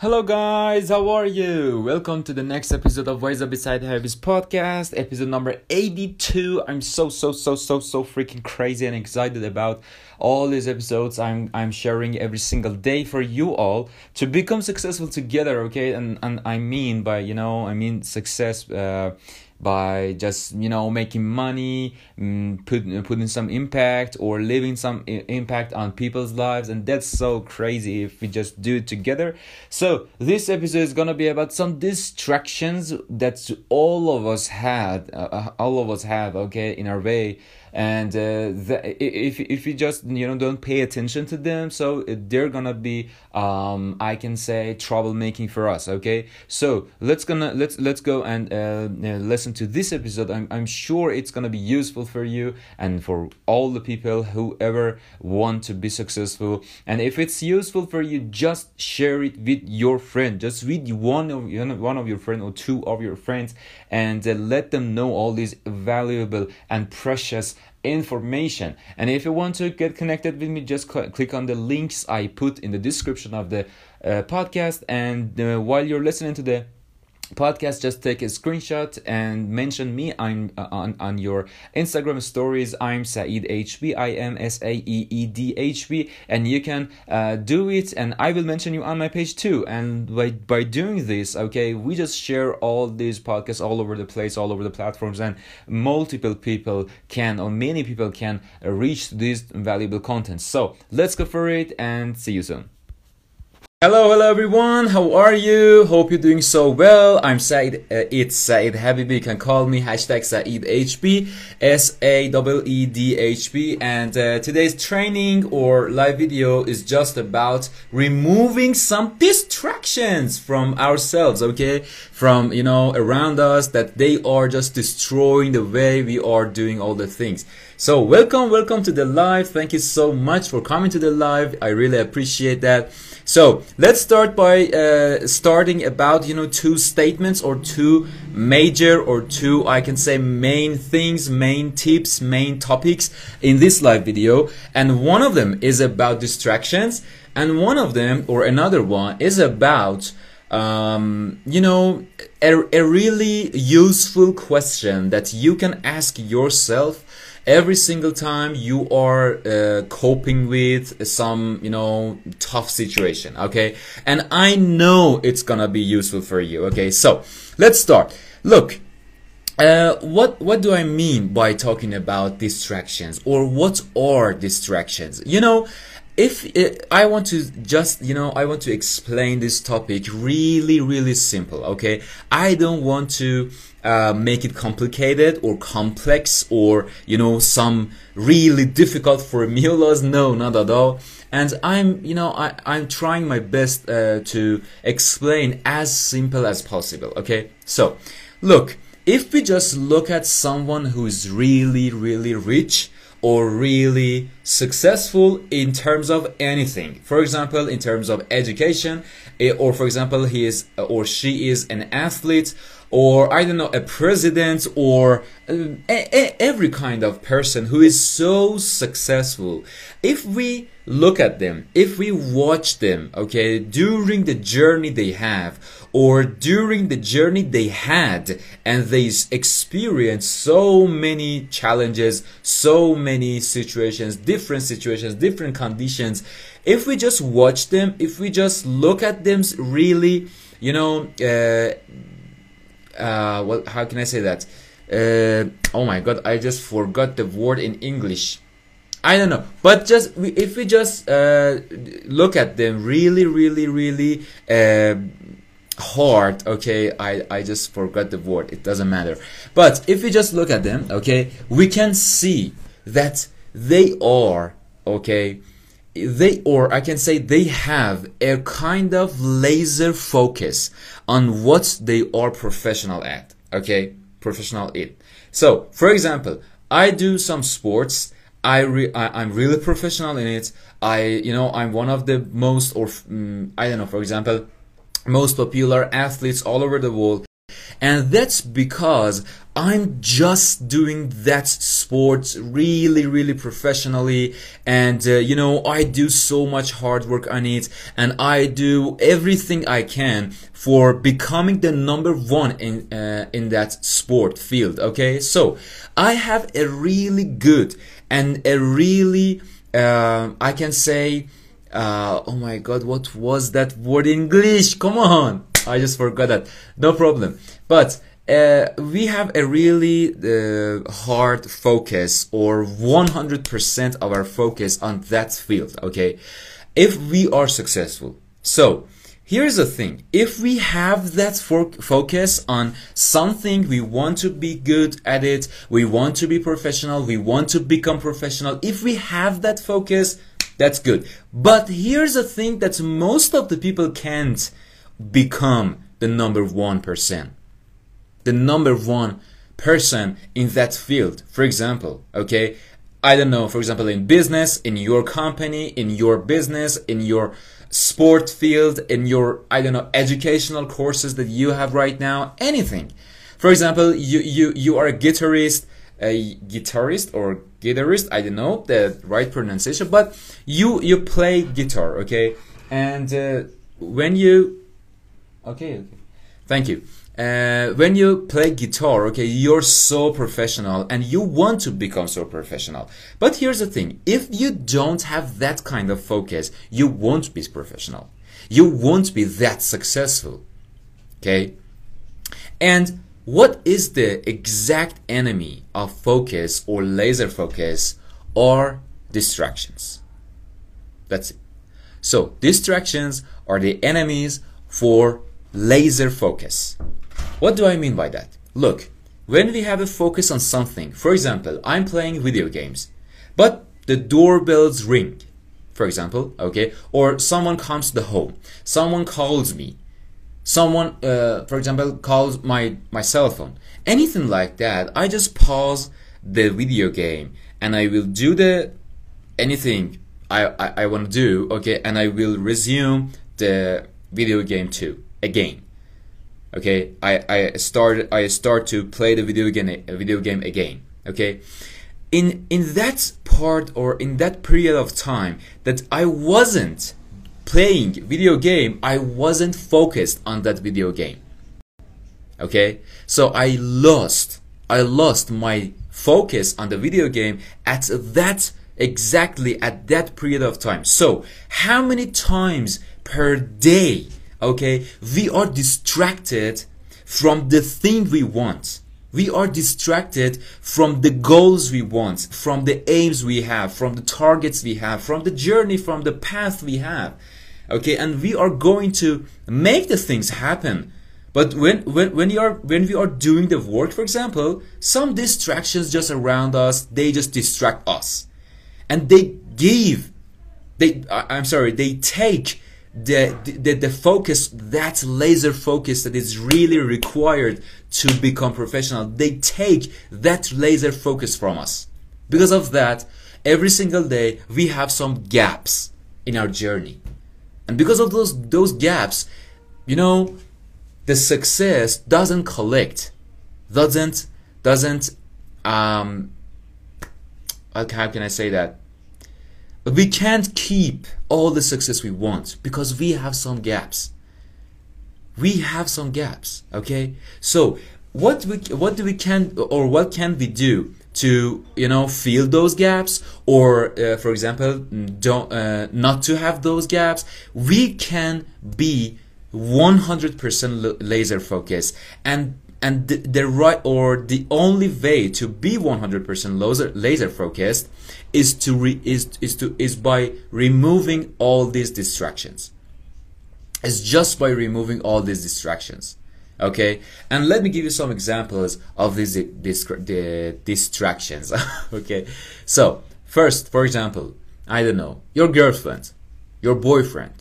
Hello guys, how are you? Welcome to the next episode of Wise Up Beside Habits podcast, episode number 82. I'm so so so so so freaking crazy and excited about all these episodes I'm I'm sharing every single day for you all to become successful together, okay? And and I mean by, you know, I mean success uh by just you know making money mm, put, putting some impact or leaving some impact on people's lives and that's so crazy if we just do it together. So this episode is gonna be about some distractions that all of us had uh, uh all of us have okay in our way. And uh, the, if if you just you know don't pay attention to them so they're gonna be um, i can say troublemaking for us okay? So let's gonna let's let's go and uh, listen to this episode I'm, I'm sure it's gonna be useful for you and for all the people who ever want to be successful and if it's useful for you just share it with your friend just with one of one of your friend or two of your friends and uh, let them know all these valuable and precious information. And if you want to get connected with me, just cl- click on the links I put in the description of the uh, podcast. And uh, while you're listening to the podcast just take a screenshot and mention me. I'm uh, on on your instagram stories. I'm saeed hb i am s a e e d h b. And you can uh, do it. And i will mention you on my page too. And by by doing this okay we just share all these podcasts all over the place all over the platforms. And multiple people can or many people can reach these valuable content. So let's go for it and see you soon Hello, hello everyone. How are you? Hope you're doing so well. I'm Saeed. Uh, it's Saeed Habibi. You can call me hashtag Saeed HB, S A W E D H B. And uh, today's training or live video is just about removing some distractions from ourselves. Okay, from you know around us that they are just destroying the way we are doing all the things. So welcome, welcome to the live. Thank you so much for coming to the live. I really appreciate that. So let's start by uh, starting about you know two statements or two major or two I can say main things, main tips, main topics in this live video, and one of them is about distractions, and one of them or another one is about um, you know a, a really useful question that you can ask yourself every single time you are uh, coping with some you know tough situation okay? And i know it's gonna be useful for you okay? So let's start. Look uh, what what do I mean by talking about distractions? Or what are distractions? You know, if it, I want to just you know I want to explain this topic really really simple. Okay, I don't want to uh, make it complicated or complex or you know some really difficult formulas. No not at all. And i'm you know I, i'm trying my best uh, to explain as simple as possible okay? So look if we just look at someone who is really really rich or really successful in terms of anything. For example in terms of education eh, or for example he is or she is an athlete or I don't know, a president or uh, a, a, every kind of person who is so successful. If we look at them, if we watch them, okay, during the journey they have or during the journey they had and they experience so many challenges, so many situations, different situations, different conditions. If we just watch them, if we just look at them really, you know, uh, uh, what how can I say that? Uh, oh my god, I just forgot the word in English. I don't know, but just we, if we just uh, look at them really, really, really uh, hard, okay, I, I just forgot the word, it doesn't matter. But if we just look at them, okay, we can see that they are, okay, they or I can say they have a kind of laser focus on what they are professional at. Okay, professional in. So, for example, I do some sports. I, re- I am really professional in it. I you know I'm one of the most or um, I don't know for example most popular athletes all over the world And that's because I'm just doing that sport really, really professionally. And, uh, you know, I do so much hard work on it and I do everything I can for becoming the number one in, uh, in that sport field. Okay. So I have a really good and a really, uh, I can say, uh, oh my god, what was that word in English? Come on. I just forgot that. No problem. But uh, we have a really uh, hard focus or 100% of our focus on that field okay if we are successful so here's the thing if we have that focus on something we want to be good at it we want to be professional we want to become professional if we have that focus that's good but here's the thing that most of the people can't become the number 1% person. the number one person in that field. For example, okay, I don't know, for example, in business, in your company, in your business, in your sport field, in your, I don't know, educational courses that you have right now, anything. For example, you, you, you are a guitarist, a guitarist or guitarist, I don't know the right pronunciation, but you, you play guitar, okay? And uh, when you, okay, okay, thank you uh, when you play guitar, okay, you're so professional and you want to become so professional. But here's the thing if you don't have that kind of focus, you won't be professional. You won't be that successful. Okay? And what is the exact enemy of focus or laser focus or distractions? That's it. So, distractions are the enemies for laser focus. What do I mean by that? Look, when we have a focus on something, for example, I'm playing video games, but the doorbells ring, for example, okay, or someone comes to the home, someone calls me, someone, uh, for example, calls my, my cell phone, anything like that, I just pause the video game and I will do the anything I, I, I want to do, okay, and I will resume the video game too, again okay? I i start i start to play the video game video game again. Okay? In in that part or in that period of time that i wasn't playing video game i wasn't focused on that video game. Okay? So i lost i lost my focus on the video game at that exactly at that period of time. So how many times per day okay? We are distracted from the thing we want. We are distracted from the goals we want from the aims we have from the targets we have from the journey from the path we have okay? And we are going to make the things happen. But when when when you are when we are doing the work for example some distractions just around us they just distract us. And they give they i'm sorry they take the, the, the focus, that laser focus that is really required to become professional, they take that laser focus from us. Because of that, every single day we have some gaps in our journey. And because of those, those gaps, you know, the success doesn't collect, doesn't, doesn't, um, how can I say that? We can't keep all the success we want because we have some gaps. We have some gaps, okay? So, what we what do we can or what can we do to you know fill those gaps or uh, for example don't uh, not to have those gaps we can be 100% laser focused and and the, the, right or the only way to be 100% laser laser focused is to re, is is to is by removing all these distractions. It's just by removing all these distractions. Okay? And let me give you some examples of these the distractions. Okay? So first for example i don't know your girlfriend your boyfriend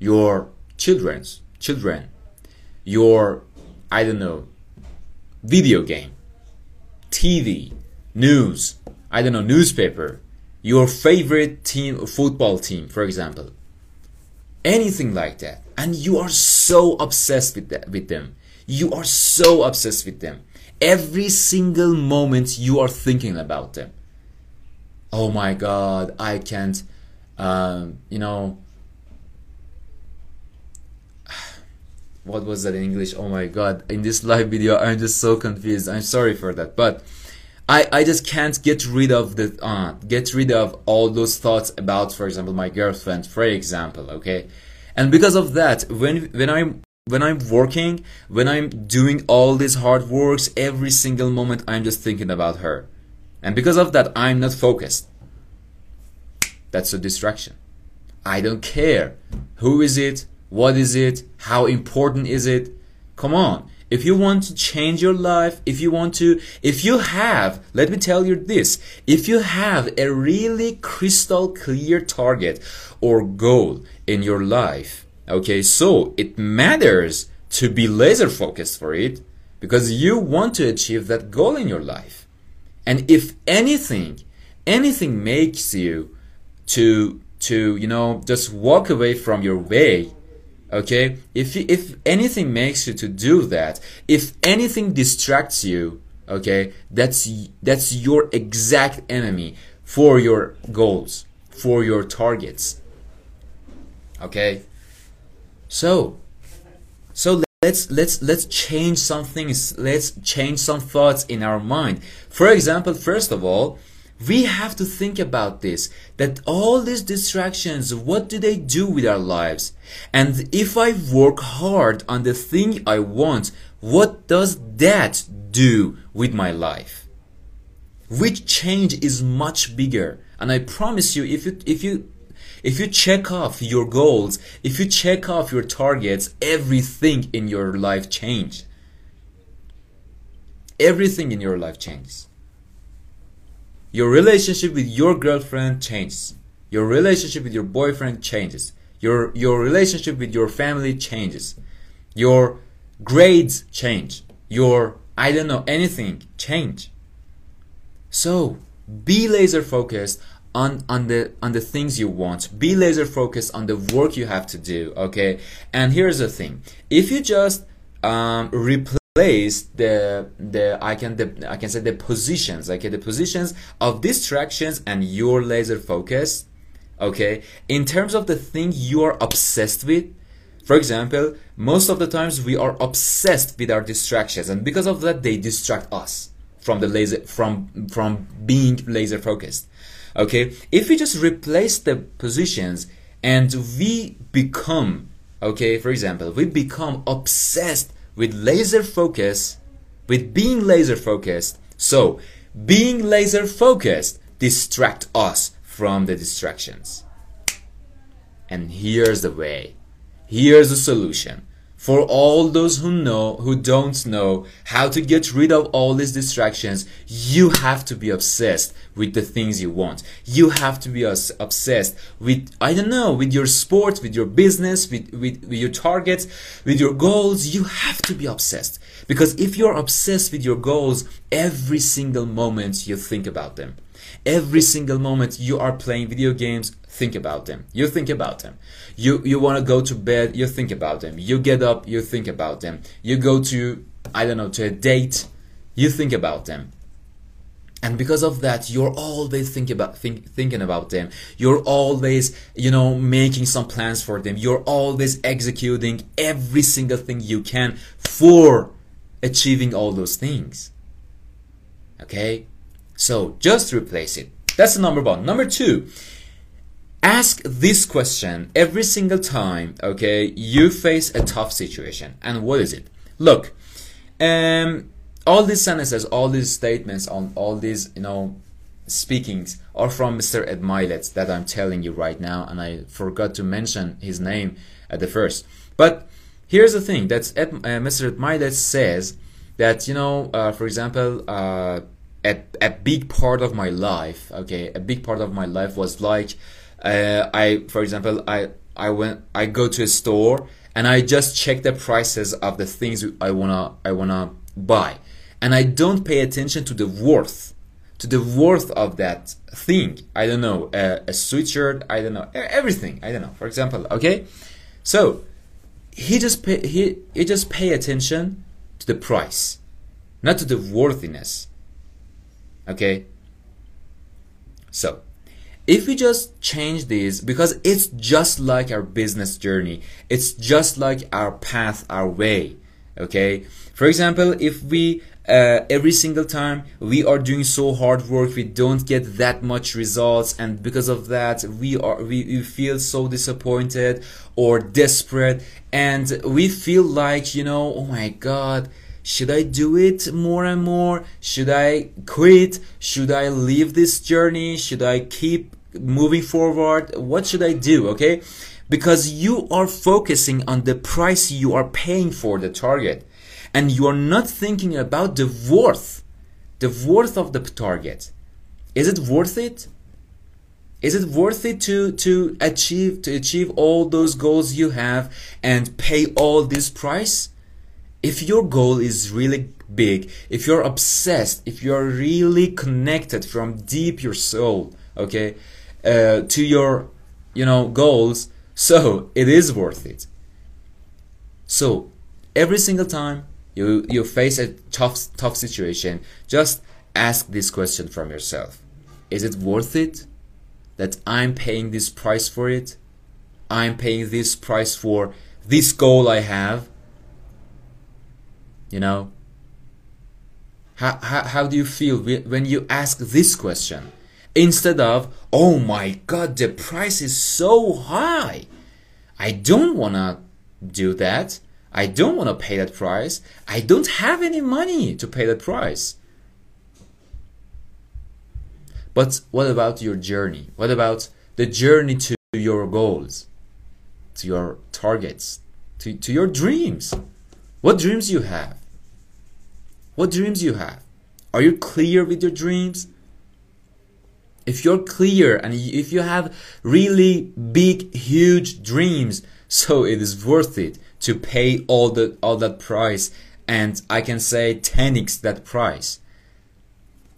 your children's children your i don't know video game tv news i don't know newspaper your favorite team football team for example. Anything like that. And you are so obsessed with that with them. You are so obsessed with them. Every single moment you are thinking about them. Oh my god i can't um, you know what was that in english? Oh my god. In this live video i'm just so confused. I'm sorry for that. But I, I just can't get rid of the uh, get rid of all those thoughts about for example my girlfriend for example okay? And because of that when when I'm when I'm working when I'm doing all these hard works every single moment I'm just thinking about her. And because of that I'm not focused. That's a distraction. I don't care. Who is it what is it? How important is it? Come on. If you want to change your life, if you want to, if you have, let me tell you this, if you have a really crystal clear target or goal in your life, okay, so it matters to be laser focused for it because you want to achieve that goal in your life. And if anything, anything makes you to, to, you know, just walk away from your way, okay? If if anything makes you to do that if anything distracts you okay that's that's your exact enemy for your goals for your targets okay? So so let's let's let's change some things let's change some thoughts in our mind. For example first of all we have to think about this that all these distractions what do they do with our lives? And if i work hard on the thing i want what does that do with my life? Which change is much bigger. And i promise you if you if you if you check off your goals if you check off your targets everything in your life changes everything in your life changes your relationship with your girlfriend changes. Your relationship with your boyfriend changes. Your, your relationship with your family changes. Your grades change. Your, I don't know, anything change. So, be laser focused on, on the on the things you want be laser focused on the work you have to do okay and here's the thing if you just um, replace place the the I can the I can say the positions okay? The positions of distractions and your laser focus okay? In terms of the thing you are obsessed with for example most of the times we are obsessed with our distractions and because of that they distract us from the laser from from being laser focused okay? If we just replace the positions and we become okay? For example we become obsessed with laser focus, with being laser focused. So, being laser focused distract us from the distractions. And here's the way. Here's the solution for all those who know who don't know how to get rid of all these distractions you have to be obsessed with the things you want. You have to be obsessed with i don't know with your sport with your business with, with, with your targets with your goals. You have to be obsessed. Because if you're obsessed with your goals every single moment you think about them. Every single moment you are playing video games think about them. You think about them. You you want to go to bed you think about them. You get up you think about them. You go to i don't know to a date you think about them. And because of that you're always thinking about think, thinking about them. You're always you know making some plans for them. You're always executing every single thing you can for achieving all those things. Okay? So just replace it. That's the number one. Number two ask this question every single time okay? You face a tough situation and what is it? Look um all these sentences all these statements on all these you know speakings are from mr ed mylett that i'm telling you right now and i forgot to mention his name at the first. But here's the thing that ed, uh, mr ed mylett says that you know uh, for example uh, a, a big part of my life okay a big part of my life was like uh, I, for example, I I went I go to a store and I just check the prices of the things I wanna I wanna buy, and I don't pay attention to the worth, to the worth of that thing. I don't know a, a sweatshirt. I don't know everything. I don't know. For example, okay, so he just pay, he he just pay attention to the price, not to the worthiness. Okay? So, if we just change this, because it's just like our business journey, it's just like our path, our way. Okay? For example, if we uh, every single time we are doing so hard work we don't get that much results and because of that we are we, we feel so disappointed or desperate and we feel like you know oh my god should I do it more and more? Should I quit? Should I leave this journey? Should I keep moving forward? What should I do? Okay? Because you are focusing on the price you are paying for the target and you are not thinking about the worth, the worth of the target. Is it worth it? Is it worth it to, to achieve to achieve all those goals you have and pay all this price? If your goal is really big, if you're obsessed, if you're really connected from deep your soul, okay, uh, to your you know goals, so it is worth it. So every single time you you face a tough tough situation, just ask this question from yourself. Is it worth it that I'm paying this price for it? I'm paying this price for this goal I have. You know? How, how, how do you feel when you ask this question? Instead of, oh my god, the price is so high. I don't want to do that. I don't want to pay that price. I don't have any money to pay that price. But what about your journey? What about the journey to your goals, to your targets, to, to your dreams? What dreams you have? What dreams you have? Are you clear with your dreams? If you're clear and if you have really big, huge dreams, so it is worth it to pay all the all that price and I can say 10x that price.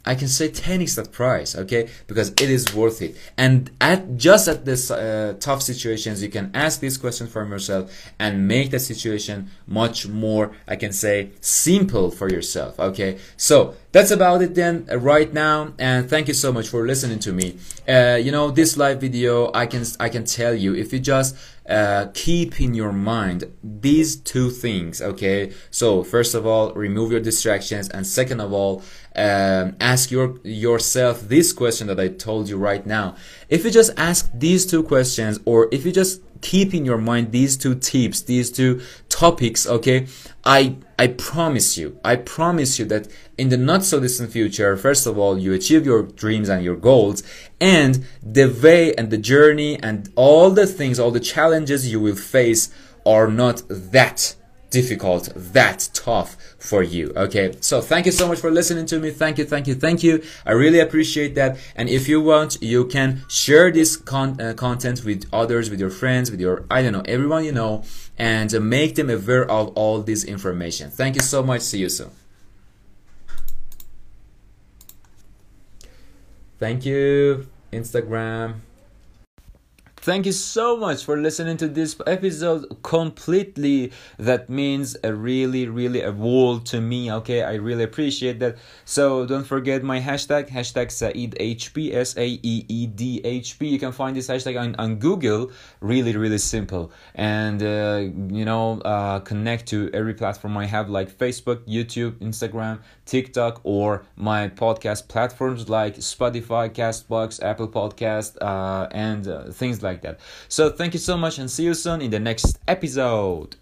I can say 10x that price, okay? Because it is worth it. And at just at this uh, tough situations, you can ask these questions from yourself and make the situation much more, I can say, simple for yourself, okay? So that's about it then uh, right now. And thank you so much for listening to me. Uh, you know, this live video, I can I can tell you if you just uh, keep in your mind these two things okay so first of all remove your distractions and second of all um, ask your yourself this question that I told you right now. If you just ask these two questions or if you just keep in your mind these two tips these two topics okay I I promise you, I promise you that in the not so distant future, first of all, you achieve your dreams and your goals, and the way and the journey and all the things, all the challenges you will face are not that difficult, that tough for you. Okay, so thank you so much for listening to me. Thank you, thank you, thank you. I really appreciate that. And if you want, you can share this con- uh, content with others, with your friends, with your, I don't know, everyone you know and make them aware of all this information. Thank you so much. See you soon. Thank you, Instagram. Thank you so much for listening to this episode completely. That means a really, really a world to me. Okay, I really appreciate that. So don't forget my hashtag, hashtag SaeedHB, S A E E D H P. You can find this hashtag on, on Google. Really, really simple. And, uh, you know, uh, connect to every platform I have like Facebook, YouTube, Instagram, TikTok, or my podcast platforms like Spotify, Castbox, Apple Podcast, uh, and uh, things like like that. So thank you so much and see you soon in the next episode.